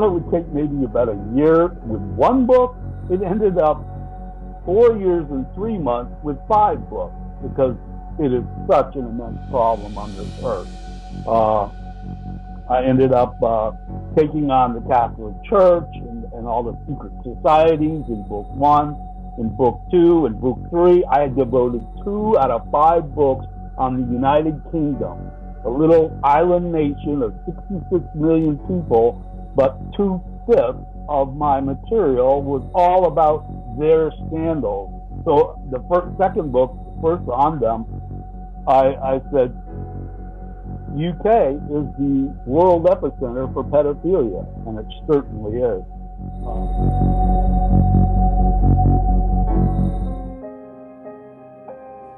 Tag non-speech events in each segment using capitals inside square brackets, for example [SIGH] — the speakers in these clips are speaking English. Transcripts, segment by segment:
Thought it would take maybe about a year with one book. It ended up four years and three months with five books because it is such an immense problem on this earth. Uh, I ended up uh, taking on the Catholic Church and, and all the secret societies in book one, in book two, and book three. I devoted two out of five books on the United Kingdom, a little island nation of 66 million people, but two fifths of my material was all about their scandals. So the first, second book, first on them, I, I said, UK is the world epicenter for pedophilia, and it certainly is. Um,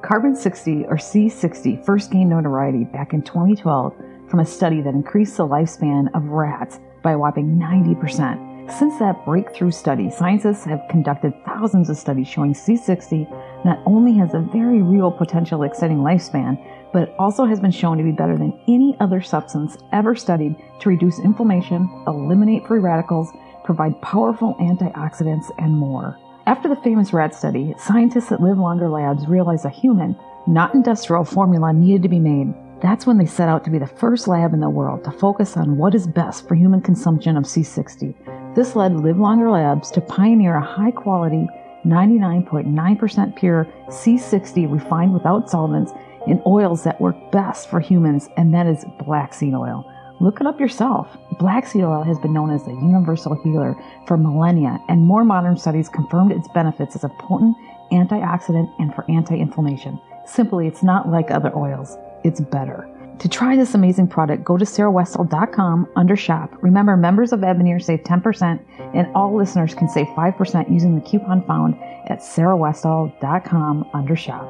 Carbon 60, or C60, first gained notoriety back in 2012 from a study that increased the lifespan of rats by a whopping 90%. Since that breakthrough study, scientists have conducted thousands of studies showing C60 not only has a very real potential extending lifespan, but also has been shown to be better than any other substance ever studied to reduce inflammation, eliminate free radicals, provide powerful antioxidants, and more. After the famous rat study, scientists at Live Longer Labs realized a human, not industrial formula needed to be made. That's when they set out to be the first lab in the world to focus on what is best for human consumption of C60. This led Live Longer Labs to pioneer a high quality, 99.9% pure C60 refined without solvents in oils that work best for humans, and that is black seed oil. Look it up yourself. Black seed oil has been known as the universal healer for millennia, and more modern studies confirmed its benefits as a potent antioxidant and for anti inflammation. Simply, it's not like other oils, it's better. To try this amazing product, go to sarahwestall.com under shop. Remember, members of Ebonier save 10%, and all listeners can save 5% using the coupon found at sarahwestall.com under shop.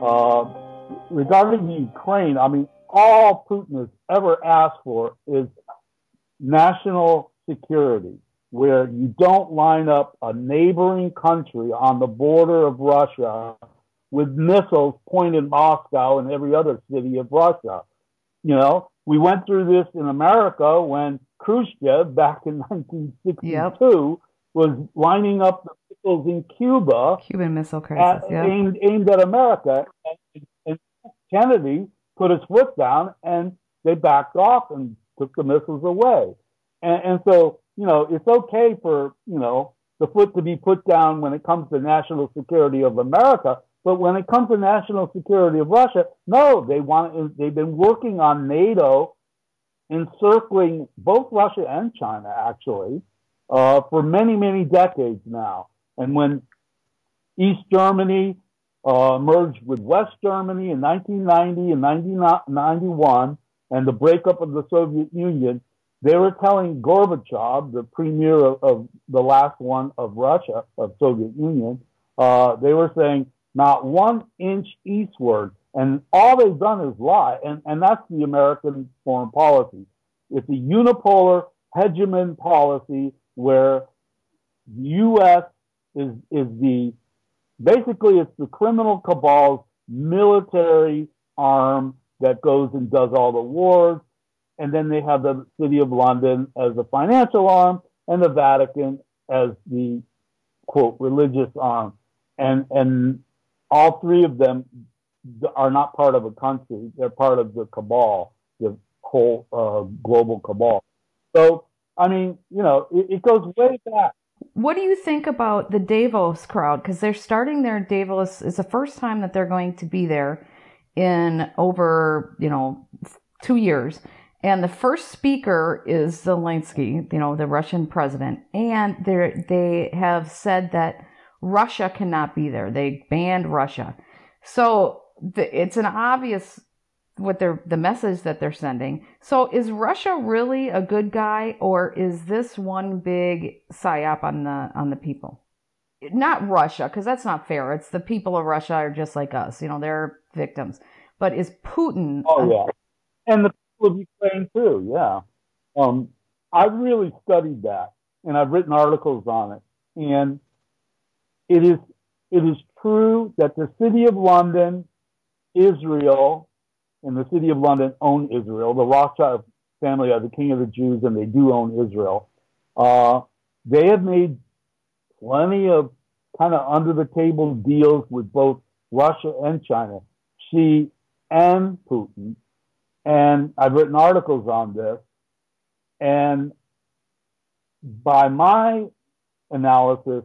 Uh, regarding Ukraine, I mean, all Putin has ever asked for is national security, where you don't line up a neighboring country on the border of Russia with missiles pointed Moscow and every other city of Russia. You know, we went through this in America when Khrushchev back in [LAUGHS] 1962 yep. was lining up the missiles in Cuba. Cuban Missile Crisis, at, aimed, aimed at America. And, and Kennedy put his foot down and they backed off and took the missiles away. And, and so, you know, it's okay for, you know, the foot to be put down when it comes to national security of America, but when it comes to national security of Russia, no, they want they've been working on NATO encircling both Russia and China actually uh, for many many decades now. And when East Germany uh, merged with West Germany in 1990 and 1991, and the breakup of the Soviet Union, they were telling Gorbachev, the premier of, of the last one of Russia, of Soviet Union, uh, they were saying, not one inch eastward. And all they've done is lie. And, and that's the American foreign policy. It's a unipolar hegemon policy where the U.S. is, is the, basically it's the criminal cabal's military arm that goes and does all the wars. And then they have the City of London as the financial arm and the Vatican as the quote religious arm. And, and all three of them are not part of a country. They're part of the cabal, the whole uh, global cabal. So, I mean, you know, it, it goes way back. What do you think about the Davos crowd? Because they're starting their Davos. It's the first time that they're going to be there in over, you know, two years. And the first speaker is Zelensky, you know, the Russian president. And they they have said that Russia cannot be there. They banned Russia. So the, it's an obvious what they're the message that they're sending. So is Russia really a good guy or is this one big psyop on the on the people? Not Russia because that's not fair. It's the people of Russia are just like us. You know, they're victims. But is Putin Oh yeah. And the people of Ukraine too. Yeah. Um I've really studied that and I've written articles on it. And it is it is true that the city of London, Israel, and the city of London own Israel. The Rothschild family are the king of the Jews, and they do own Israel. Uh, they have made plenty of kind of under the table deals with both Russia and China, Xi and Putin. And I've written articles on this. And by my analysis,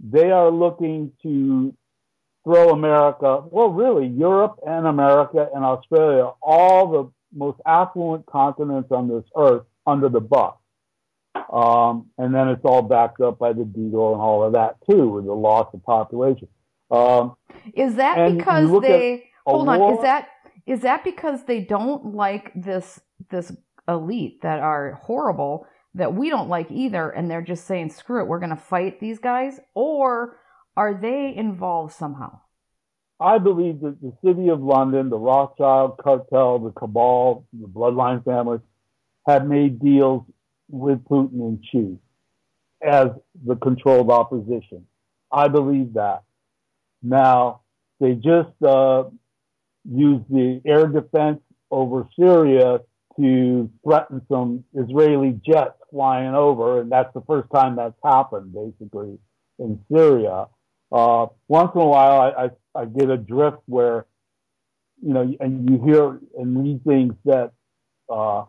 they are looking to throw America, well, really, Europe and America and Australia, all the most affluent continents on this earth, under the bus. Um, and then it's all backed up by the deal and all of that too, with the loss of population. Um, is that because they hold on? Is that is that because they don't like this this elite that are horrible that we don't like either, and they're just saying screw it, we're going to fight these guys, or are they involved somehow? I believe that the city of London, the Rothschild cartel, the cabal, the bloodline families have made deals with Putin and Xi as the controlled opposition. I believe that. Now, they just uh, used the air defense over Syria to threaten some Israeli jets flying over, and that's the first time that's happened, basically, in Syria. Uh, once in a while, I, I, I get a drift where, you know, and you hear and read things that uh,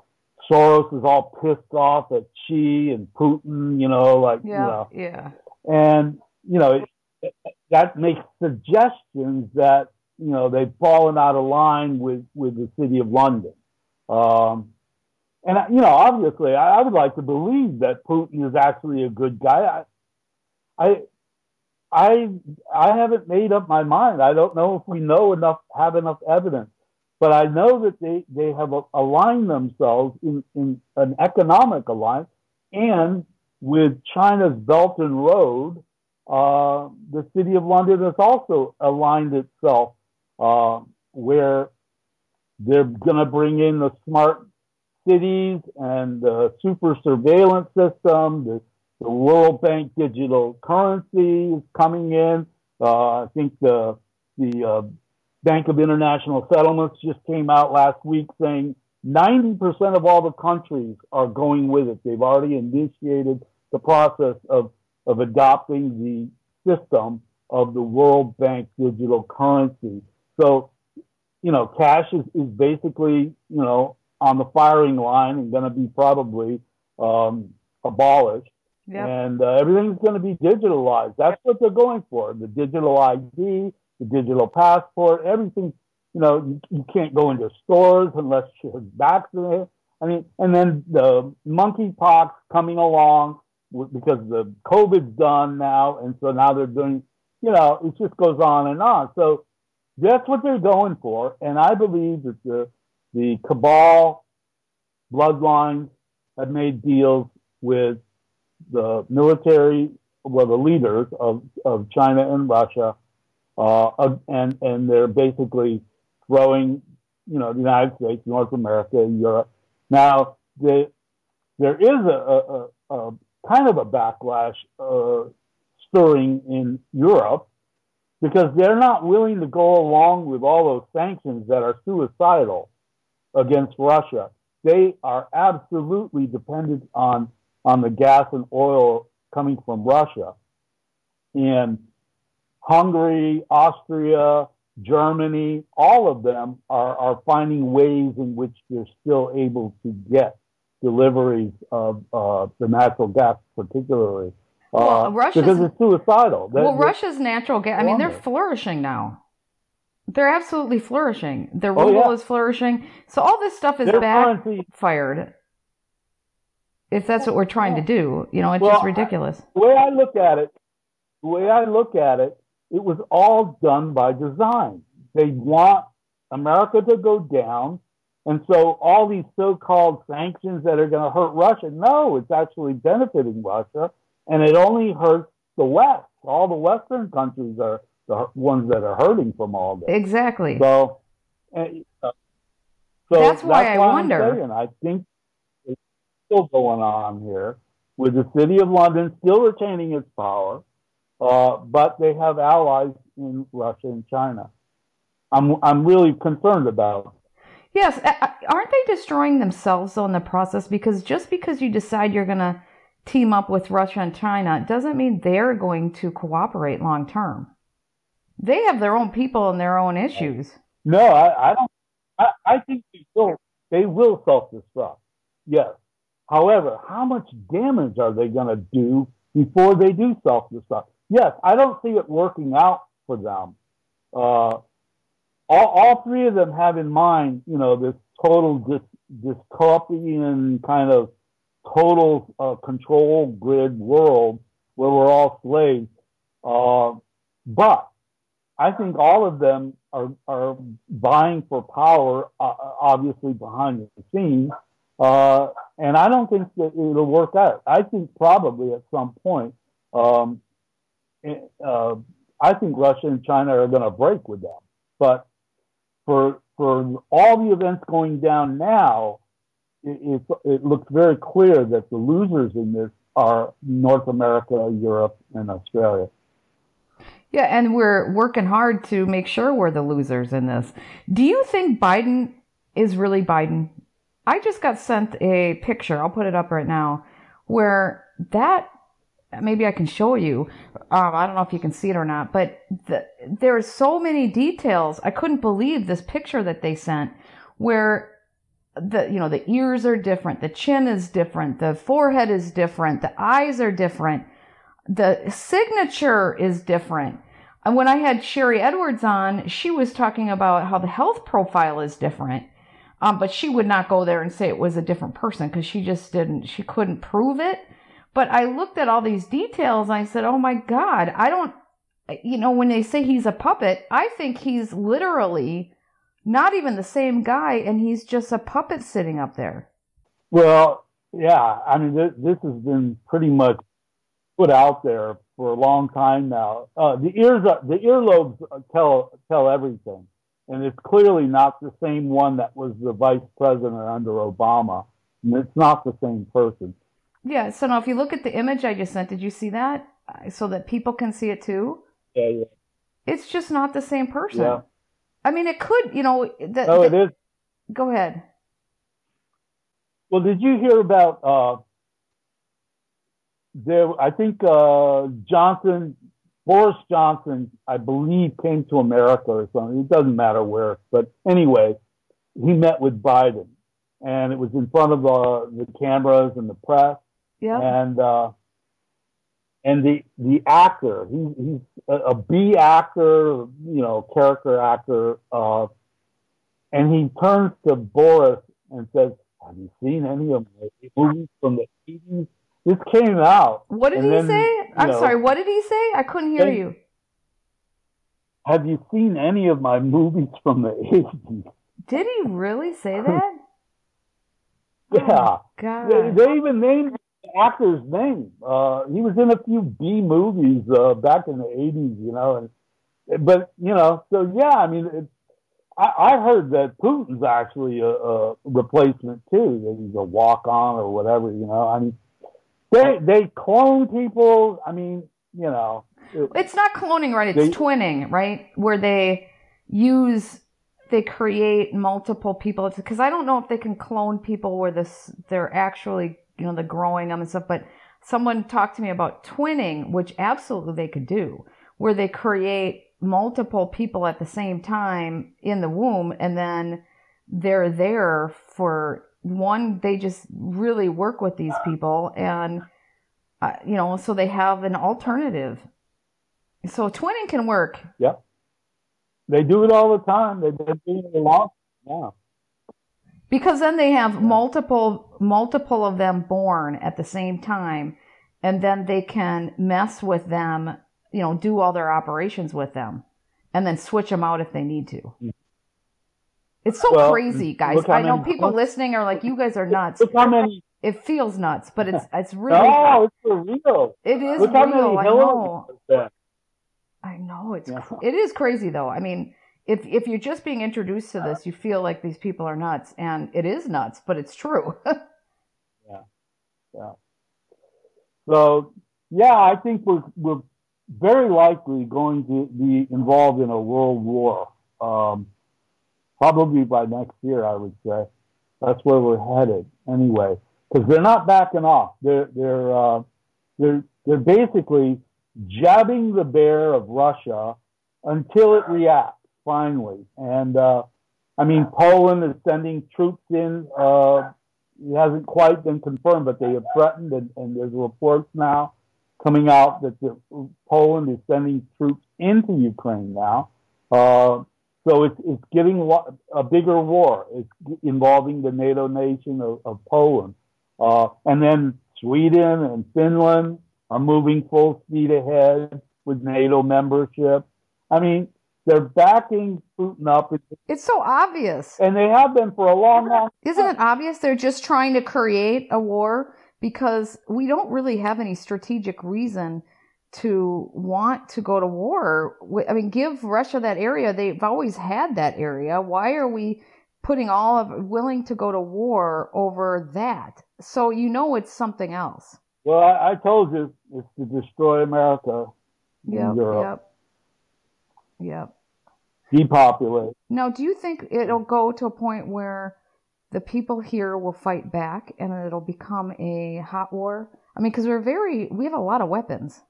Soros is all pissed off at Xi and Putin, you know, like, yeah, you know. Yeah. And, you know, it, that makes suggestions that, you know, they've fallen out of line with, with the city of London. Um, and, you know, obviously, I, I, would like to believe that Putin is actually a good guy. I, I, I, I haven't made up my mind. I don't know if we know enough, have enough evidence but I know that they, they have aligned themselves in, in an economic alliance and with China's Belt and Road, uh, the city of London has also aligned itself uh, where they're going to bring in the smart cities and the super surveillance system. The, the World Bank digital currency is coming in. Uh, I think the the uh, Bank of International Settlements just came out last week saying 90% of all the countries are going with it. They've already initiated the process of, of adopting the system of the World Bank digital currency. So, you know, cash is, is basically, you know, on the firing line and going to be probably um, abolished. Yep. And uh, everything's going to be digitalized. That's what they're going for the digital ID, the digital passport, everything. You know, you, you can't go into stores unless you're vaccinated. I mean, and then the monkeypox coming along because the COVID's done now, and so now they're doing. You know, it just goes on and on. So that's what they're going for, and I believe that the the cabal bloodlines have made deals with the military, well, the leaders of, of China and Russia uh, and and they're basically throwing, you know, the United States, North America, Europe. Now, the, there is a, a, a, kind of a backlash uh, stirring in Europe because they're not willing to go along with all those sanctions that are suicidal against Russia. They are absolutely dependent on on the gas and oil coming from Russia, and Hungary, Austria, Germany, all of them are, are finding ways in which they're still able to get deliveries of uh, the natural gas, particularly. Uh, well, because it's suicidal. well, Russia's natural gas. I mean, they're flourishing now. They're absolutely flourishing. Their oh, yeah. is flourishing. So all this stuff is backfired. If that's what we're trying to do, you know, it's well, just ridiculous. the way I look at it, the way I look at it it was all done by design. They want America to go down. And so all these so-called sanctions that are going to hurt Russia, no, it's actually benefiting Russia. And it only hurts the West. All the Western countries are the ones that are hurting from all this. Exactly. So, uh, so that's why that's I wonder. Saying, I think it's still going on here with the city of London still retaining its power uh, but they have allies in Russia and China. I'm I'm really concerned about. Yes, aren't they destroying themselves though in the process? Because just because you decide you're going to team up with Russia and China doesn't mean they're going to cooperate long term. They have their own people and their own issues. No, I, I don't. I, I think they will. They will self-destruct. Yes. However, how much damage are they going to do before they do self-destruct? Yes, I don't see it working out for them. Uh, all, all three of them have in mind, you know, this total dis- dystopian kind of total uh, control grid world where we're all slaves. Uh, but I think all of them are, are vying for power, uh, obviously behind the scenes. Uh, and I don't think that it'll work out. I think probably at some point, um, uh, I think Russia and China are going to break with them. But for for all the events going down now, it, it, it looks very clear that the losers in this are North America, Europe, and Australia. Yeah, and we're working hard to make sure we're the losers in this. Do you think Biden is really Biden? I just got sent a picture, I'll put it up right now, where that maybe I can show you. Um, I don't know if you can see it or not, but the, there are so many details. I couldn't believe this picture that they sent where the you know the ears are different, the chin is different, the forehead is different, the eyes are different the signature is different. When I had Sharry Edwards on, she was talking about how the health profile is different. Um, but she would not go there and say it was a different person because she just didn't, she couldn't prove it. But I looked at all these details and I said, oh my God, I don't, you know, when they say he's a puppet, I think he's literally not even the same guy and he's just a puppet sitting up there. Well, yeah, I mean, this has been pretty much put out there for a long time now. Uh, the ears, are, the earlobes tell tell everything, and it's clearly not the same one that was the vice president under Obama. And it's not the same person. Yeah. So now, if you look at the image I just sent, did you see that so that people can see it too? Yeah, yeah. It's just not the same person. Yeah. I mean, it could, you know. The, oh, the, it is. Go ahead. Well, did you hear about uh, there, I think uh, Johnson, Boris Johnson, I believe, came to America or something. It doesn't matter where, but anyway, he met with Biden, and it was in front of uh, the cameras and the press. Yeah. And uh, and the the actor, he, he's a, a B actor, you know, character actor, uh, and he turns to Boris and says, "Have you seen any of my movies from the 80s?" This came out. What did he then, say? I'm know, sorry. What did he say? I couldn't hear you. Have you seen any of my movies from the 80s? Did he really say [LAUGHS] that? [LAUGHS] yeah. Oh, God. They, they, even named the actor's name. Uh, he was in a few B movies uh, back in the 80s, you know. And, but, you know, so yeah, I mean, it, I, I heard that Putin's actually a, a replacement too, that he's a walk on or whatever, you know. I mean, they they clone people. I mean, you know, it, it's not cloning, right? It's they, twinning, right? Where they use they create multiple people. Because I don't know if they can clone people where this they're actually you know the growing them and stuff. But someone talked to me about twinning, which absolutely they could do, where they create multiple people at the same time in the womb, and then they're there for one, they just really work with these people, and uh, you know, so they have an alternative. So twinning can work. yeah they do it all the time. They've been doing it a long time. Because then they have multiple multiple of them born at the same time, and then they can mess with them. You know, do all their operations with them, and then switch them out if they need to. Mm-hmm. It's so well, crazy, guys. I know many, people listening are like, "You guys are nuts." Look how many. It feels nuts, but it's it's [LAUGHS] really. no, it's for real. It is look real. I know. I know it's yeah. it is crazy though. I mean, if if you're just being introduced to this, you feel like these people are nuts, and it is nuts, but it's true. [LAUGHS] yeah, yeah. So yeah, I think we're we're very likely going to be involved in a world war. Um, probably by next year, I would say. That's where we're headed anyway, because they're not backing off. They're they're uh, they're they're basically jabbing the bear of Russia until it reacts finally. And uh, I mean, Poland is sending troops in. Uh, it hasn't quite been confirmed, but they have threatened, and, and there's reports now coming out that the, Poland is sending troops into Ukraine now. Uh, so it's, it's getting a bigger war. It's involving the NATO nation of, of Poland. Uh, and then Sweden and Finland are moving full speed ahead with NATO membership. I mean, they're backing Putin up. It's so obvious. And they have been for a long, long time. Isn't it obvious they're just trying to create a war? Because we don't really have any strategic reason to want to go to war. I mean, give Russia that area. They've always had that area. Why are we putting all of willing to go to war over that? So you know it's something else. Well, I, I told you it's to destroy America. Yep, Europe. Yep. Yep. Depopulate. Now, do you think it'll go to a point where the people here will fight back and it'll become a hot war? I mean, because we're very, we have a lot of weapons.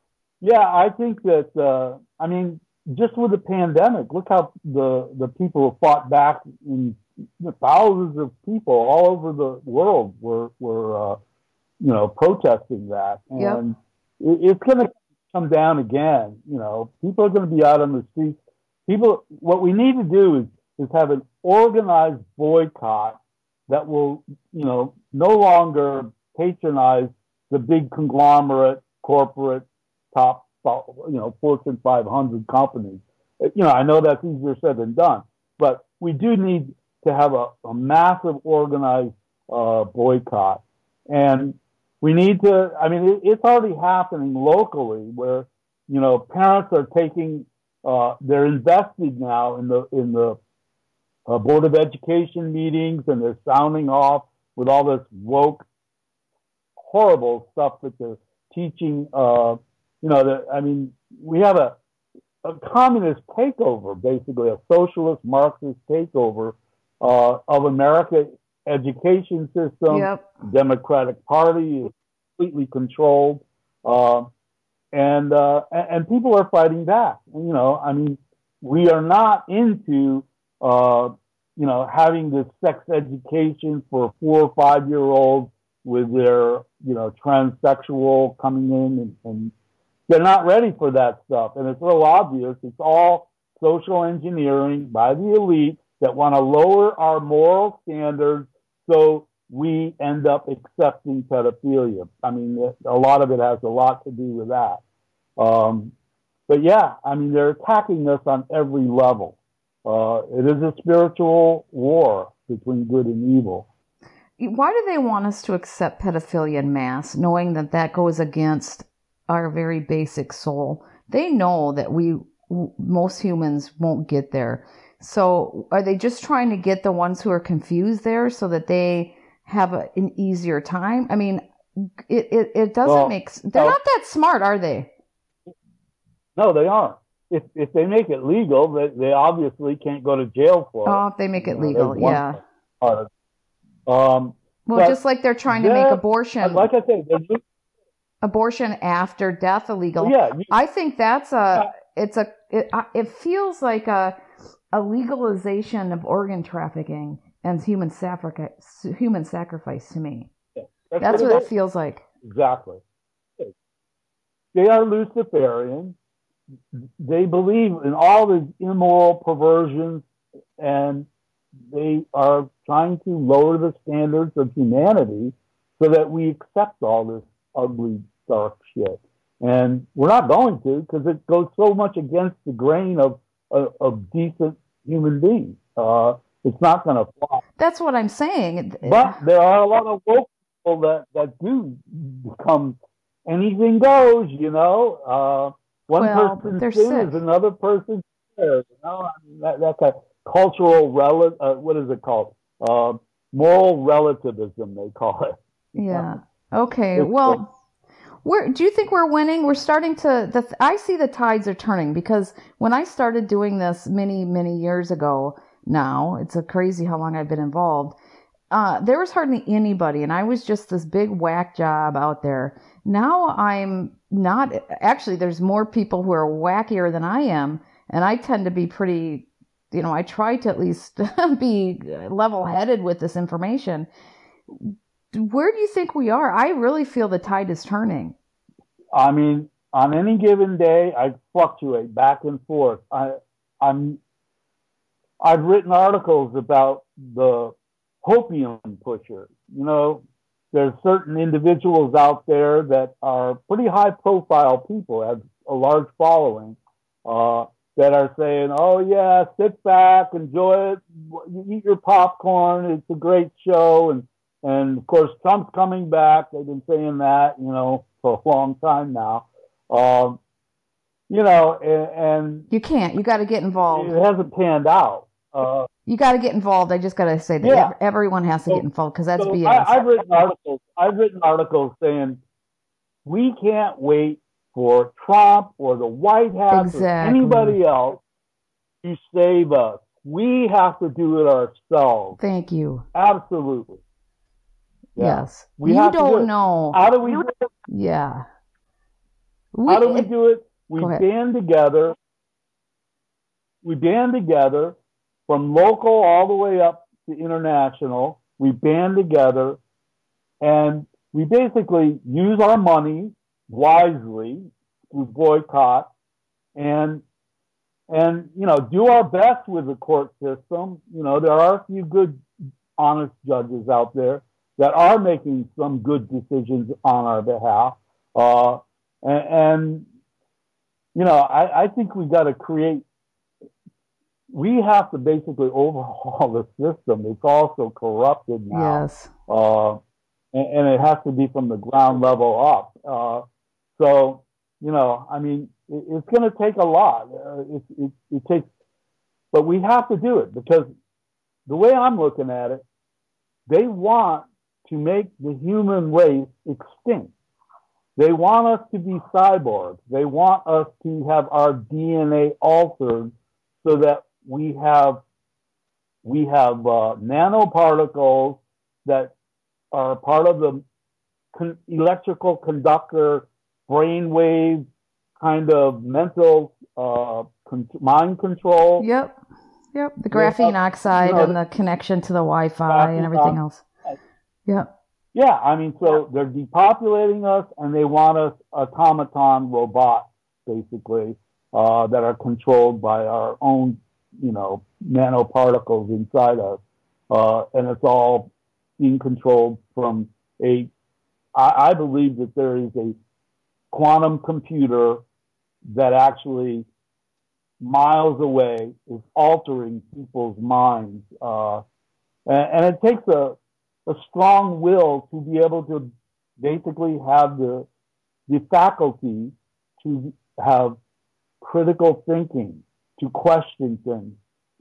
Yeah, I think that. Uh, I mean, just with the pandemic, look how the the people have fought back. In thousands of people all over the world were were uh, you know, protesting that. And yep. it's going to come down again. You know, people are going to be out on the streets. People, what we need to do is, is have an organized boycott that will, you know, no longer patronize the big conglomerate, corporate, top, you know, Fortune 500 companies. You know, I know that's easier said than done, but we do need to have a, a massive organized uh, boycott. And we need to, I mean, it, it's already happening locally where, you know, parents are taking, uh, they're invested now in the, in the uh, Board of Education meetings and they're sounding off with all this woke, horrible stuff that they're teaching. Uh, you know, that, I mean, we have a, a communist takeover, basically a socialist Marxist takeover uh, of America education system, yep. Democratic Party is completely controlled, uh, and uh, and people are fighting back. You know, I mean, we are not into uh, you know having this sex education for four or five year olds with their you know transsexual coming in and, and they're not ready for that stuff, and it's real obvious. It's all social engineering by the elite that want to lower our moral standards so we end up accepting pedophilia. I mean, a lot of it has a lot to do with that. Um, but yeah, I mean, they're attacking us on every level. Uh, it is a spiritual war between good and evil. Why do they want us to accept pedophilia in mass, knowing that that goes against our very basic soul? They know that we, most humans, won't get there. So are they just trying to get the ones who are confused there so that they have a, an easier time? I mean, it, it, it doesn't well, make, they're not that smart, are they? No, they aren't. If, if they make it legal, they, they obviously can't go to jail for it. Oh, if they make it legal, yeah. Um, well, just like they're trying to make abortion. Like I said, abortion after death illegal. Yeah, you, I think that's a. Uh, it's a. It, uh, it feels like a a legalization of organ trafficking and human sacrifice, human sacrifice to me. Yeah, that's, that's what, what it feels like. Exactly. They are Luciferian. They believe in all the immoral perversions, and they are trying to lower the standards of humanity so that we accept all this ugly, dark shit. And we're not going to because it goes so much against the grain of of, of decent human beings. Uh, it's not going to fly. That's what I'm saying. But there are a lot of woke people that, that do become anything goes, you know. Uh, one well, person's sin sick. is another person's you know. I mean, that, that's a cultural, rel- uh, what is it called? Uh, moral relativism, they call it. Yeah. Okay. Well, we're, do you think we're winning? We're starting to. The, I see the tides are turning because when I started doing this many, many years ago, now. It's a crazy how long I've been involved. Uh, there was hardly anybody, and I was just this big whack job out there. Now I'm not. Actually, there's more people who are wackier than I am, and I tend to be pretty. You know, I try to at least [LAUGHS] be level headed with this information. Where do you think we are? I really feel the tide is turning. I mean, on any given day, I fluctuate back and forth. I, I'm, I've written articles about the hopium pushers. You know, there's certain individuals out there that are pretty high profile people, have a large following, uh, that are saying, "Oh yeah, sit back, enjoy it, eat your popcorn. It's a great show." And and of course, Trump's coming back. They've been saying that, you know, for a long time now. Um, you know, and, and you can't. You got to get involved. It hasn't panned out. Uh, you got to get involved. I just got to say that yeah. everyone has to so, get involved because that's so BS. I, have written articles. I've written articles saying we can't wait for Trump or the White House exactly. or anybody else to save us. We have to do it ourselves. Thank you. Absolutely. Yeah. Yes. We you don't do know. How do we do it? Yeah. We, How do we do it? We band together. We band together from local all the way up to international. We band together and we basically use our money wisely to boycott and and you know do our best with the court system. You know there are a few good, honest judges out there that are making some good decisions on our behalf. Uh, and, and, you know, I, I think we've got to create. We have to basically overhaul [LAUGHS] the system. It's also corrupted now. Yes. Uh, and, and, it has to be from the ground level up. Uh, so, you know, I mean, it, it's going to take a lot. Uh, it, it, it takes, but we have to do it because the way I'm looking at it, they want to make the human race extinct. They want us to be cyborgs. They want us to have our DNA altered so that we have we have uh, nanoparticles that are part of the con- electrical conductor brainwave kind of mental uh, con- mind control. Yep. Yep. The graphene oxide you know, and the connection to the Wi-Fi and everything else. Yeah. Yeah, I mean, so they're depopulating us, and they want us automaton robots, basically, uh, that are controlled by our own, you know, nanoparticles inside us, uh, and it's all being controlled from a. I, I believe that there is a quantum computer that actually miles away is altering people's minds, uh, and, and it takes a a strong will to be able to basically have the the faculty to have critical thinking, to question things.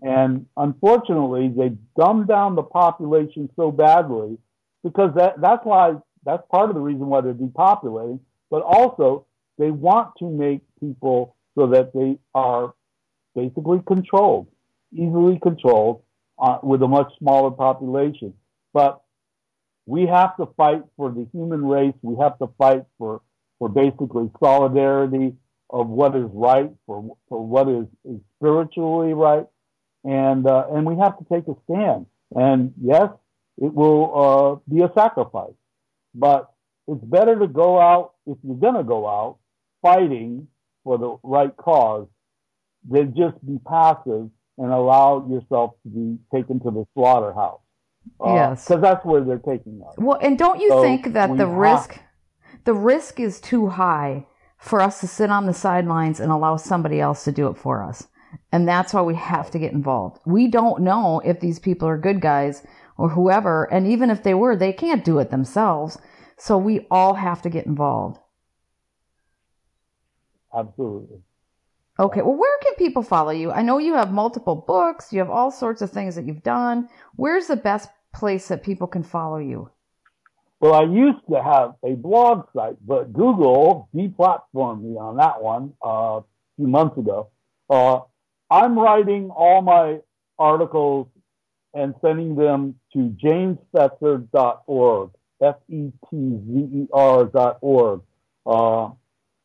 And unfortunately, they dumb down the population so badly because that, that's why, that's part of the reason why they're depopulating, but also they want to make people so that they are basically controlled, easily controlled uh, with a much smaller population. But we have to fight for the human race. We have to fight for, for basically solidarity of what is right, for, for what is, is spiritually right. And, uh, and we have to take a stand. And yes, it will uh, be a sacrifice, but it's better to go out, if you're going to go out, fighting for the right cause than just be passive and allow yourself to be taken to the slaughterhouse. Uh, yes, because that's where they're taking us. Well, and don't you so think that the risk, the risk is too high for us to sit on the sidelines and allow somebody else to do it for us? And that's why we have to get involved. We don't know if these people are good guys or whoever, and even if they were, they can't do it themselves. So we all have to get involved. Absolutely. Okay, well, where can people follow you? I know you have multiple books, you have all sorts of things that you've done. Where's the best place that people can follow you? Well, I used to have a blog site, but Google deplatformed me on that one uh, a few months ago. Uh, I'm writing all my articles and sending them to jamesfetzer.org, F-E-T-Z-E-R dot org. Uh,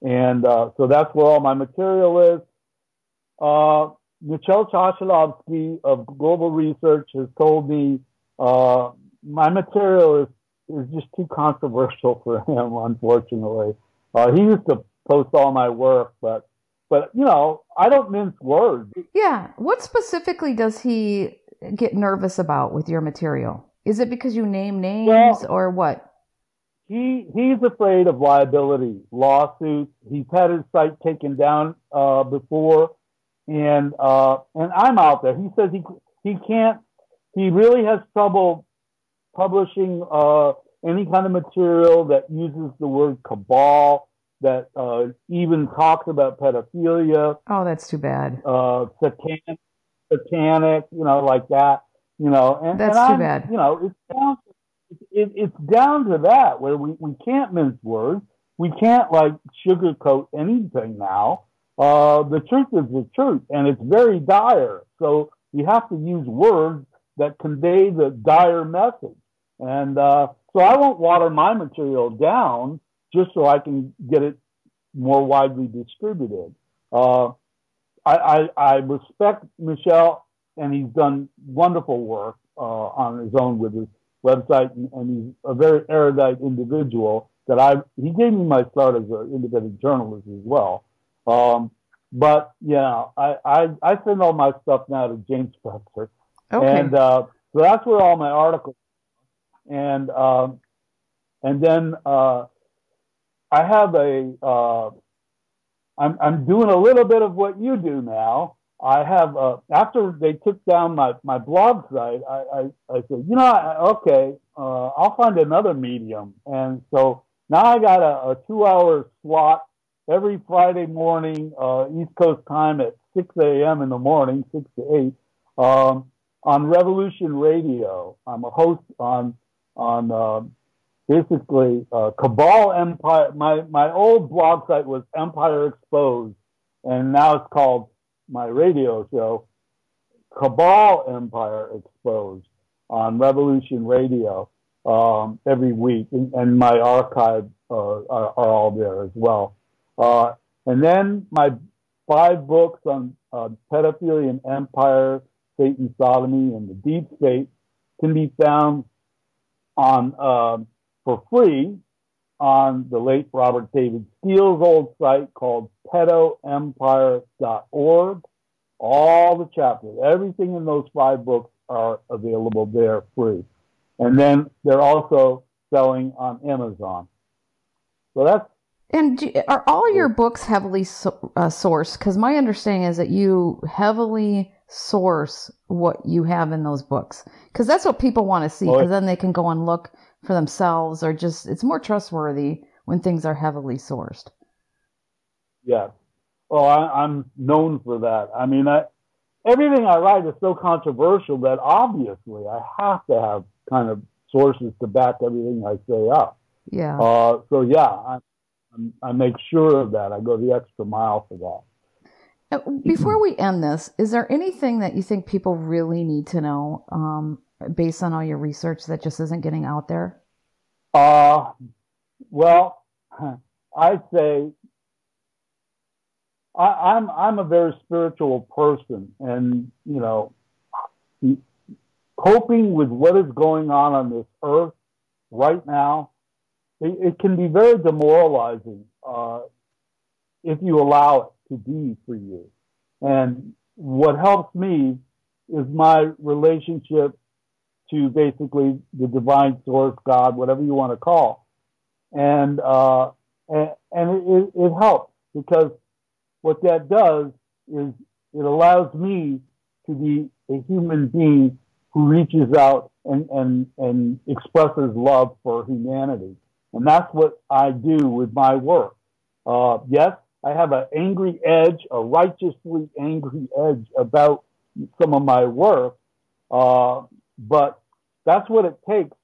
and uh, so that's where all my material is. Uh, Michel Chossudovsky of Global Research has told me uh, my material is, is just too controversial for him, unfortunately. Uh, he used to post all my work, but but you know, I don't mince words. Yeah. What specifically does he get nervous about with your material? Is it because you name names well, or what? He he's afraid of liability, lawsuits. He's had his site taken down uh, before, and uh, and I'm out there. He says he he can't. He really has trouble publishing uh, any kind of material that uses the word cabal that uh, even talks about pedophilia. Oh, that's too bad. Uh, satanic, satanic, you know, like that. You know, and that's and too I'm, bad. You know, it's down. It, it's down to that where we, we can't mince words. We can't like sugarcoat anything now. Uh, the truth is the truth, and it's very dire. So you have to use words that convey the dire message. And uh, so I won't water my material down just so I can get it more widely distributed. Uh, I, I, I, respect Michel, and he's done wonderful work uh, on his own with his website, and, and, he's a very erudite individual. That I he gave me my start as an independent journalist as well. Um, but yeah, I, I, I send all my stuff now to James Fetzer, okay. and uh, so that's where all my articles. And um, and then uh, I have a, uh, I'm, I'm doing a little bit of what you do now. I have, uh, after they took down my, my blog site, I, I, I said, you know, I, okay, uh, I'll find another medium. And so now I got a, a two hour slot every Friday morning, uh, East Coast time at 6 a.m. in the morning, 6 to 8, um, on Revolution Radio. I'm a host on, on, uh, basically uh, Cabal Empire. My my old blog site was Empire Exposed, and now it's called my radio show Cabal Empire Exposed on Revolution Radio um, every week, and, and my archive uh, are, are, all there as well. Uh, and then my five books on uh, pedophilia and empire, Satan, sodomy, and the deep state can be found on um, for free on the late Robert David Steele's old site called pedoempire.org. All the chapters, everything in those five books are available there free. And then they're also selling on Amazon. So that's. And do, are all your books heavily so, uh, sourced? Because my understanding is that you heavily source what you have in those books. Because that's what people want to see. Because then they can go and look for themselves or just it's more trustworthy when things are heavily sourced. Yeah. Well, I, am known for that. I mean, I, everything I write is so controversial that obviously I have to have kind of sources to back everything I say up. Yeah. Uh, so yeah, I, I make sure of that. I go the extra mile for that. Before we end this, is there anything that you think people really need to know um, based on all your research that just isn't getting out there? Uh, well, I'd say I, am I'm, I'm a very spiritual person, and you know, coping with what is going on on this earth right now, it, it can be very demoralizing uh, if you allow it to be for you. And what helps me is my relationship to basically the divine source, God, whatever you want to call. And, uh, and, and it, it helps because what that does is it allows me to be a human being who reaches out and, and, and expresses love for humanity. And that's what I do with my work. Uh, yes, I have an angry edge, a righteously angry edge about some of my work, uh, but that's what it takes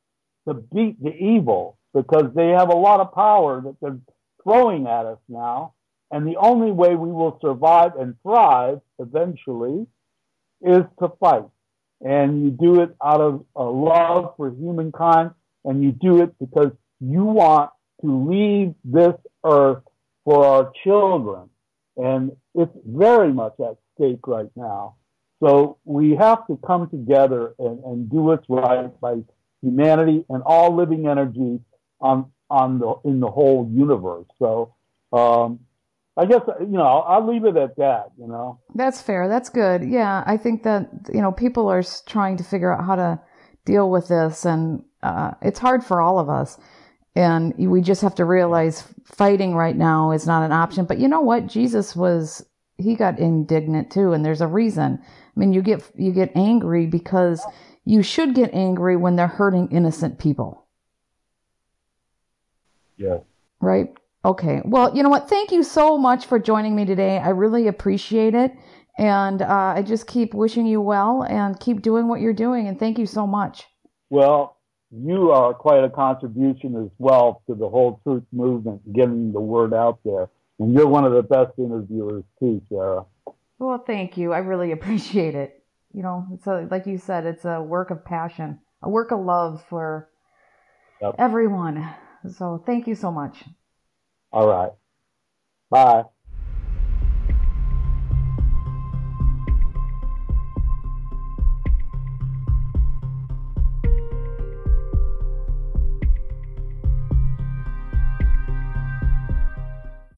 to beat the evil because they have a lot of power that they're throwing at us now. And the only way we will survive and thrive eventually is to fight. and you do it out of a love for humankind, and you do it because you want to leave this earth for our children. And it's very much at stake right now. So we have to come together and, and do what's right by humanity and all living energy on on the in the whole universe. So um, I guess you know I'll, leave it at that. You know. That's fair. That's good. Yeah, I think that you know people are trying to figure out how to deal with this, and uh, it's hard for all of us. And we just have to realize fighting right now is not an option. But you know what? Jesus was he got indignant too, and there's a reason. I mean, you get you get angry because you should get angry when they're hurting innocent people. Yeah. Right? Okay. Well, you know what? Thank you so much for joining me today. I really appreciate it. And uh, I just keep wishing you well and keep doing what you're doing. And thank you so much. Well, you are quite a contribution as well to the whole truth movement, getting the word out there. And you're one of the best interviewers too, Sarah. Well, thank you. I really [LAUGHS] appreciate it. You know, it's a, like you said, it's a work of passion, a work of love for yep. everyone. So thank you so much. All right. Bye.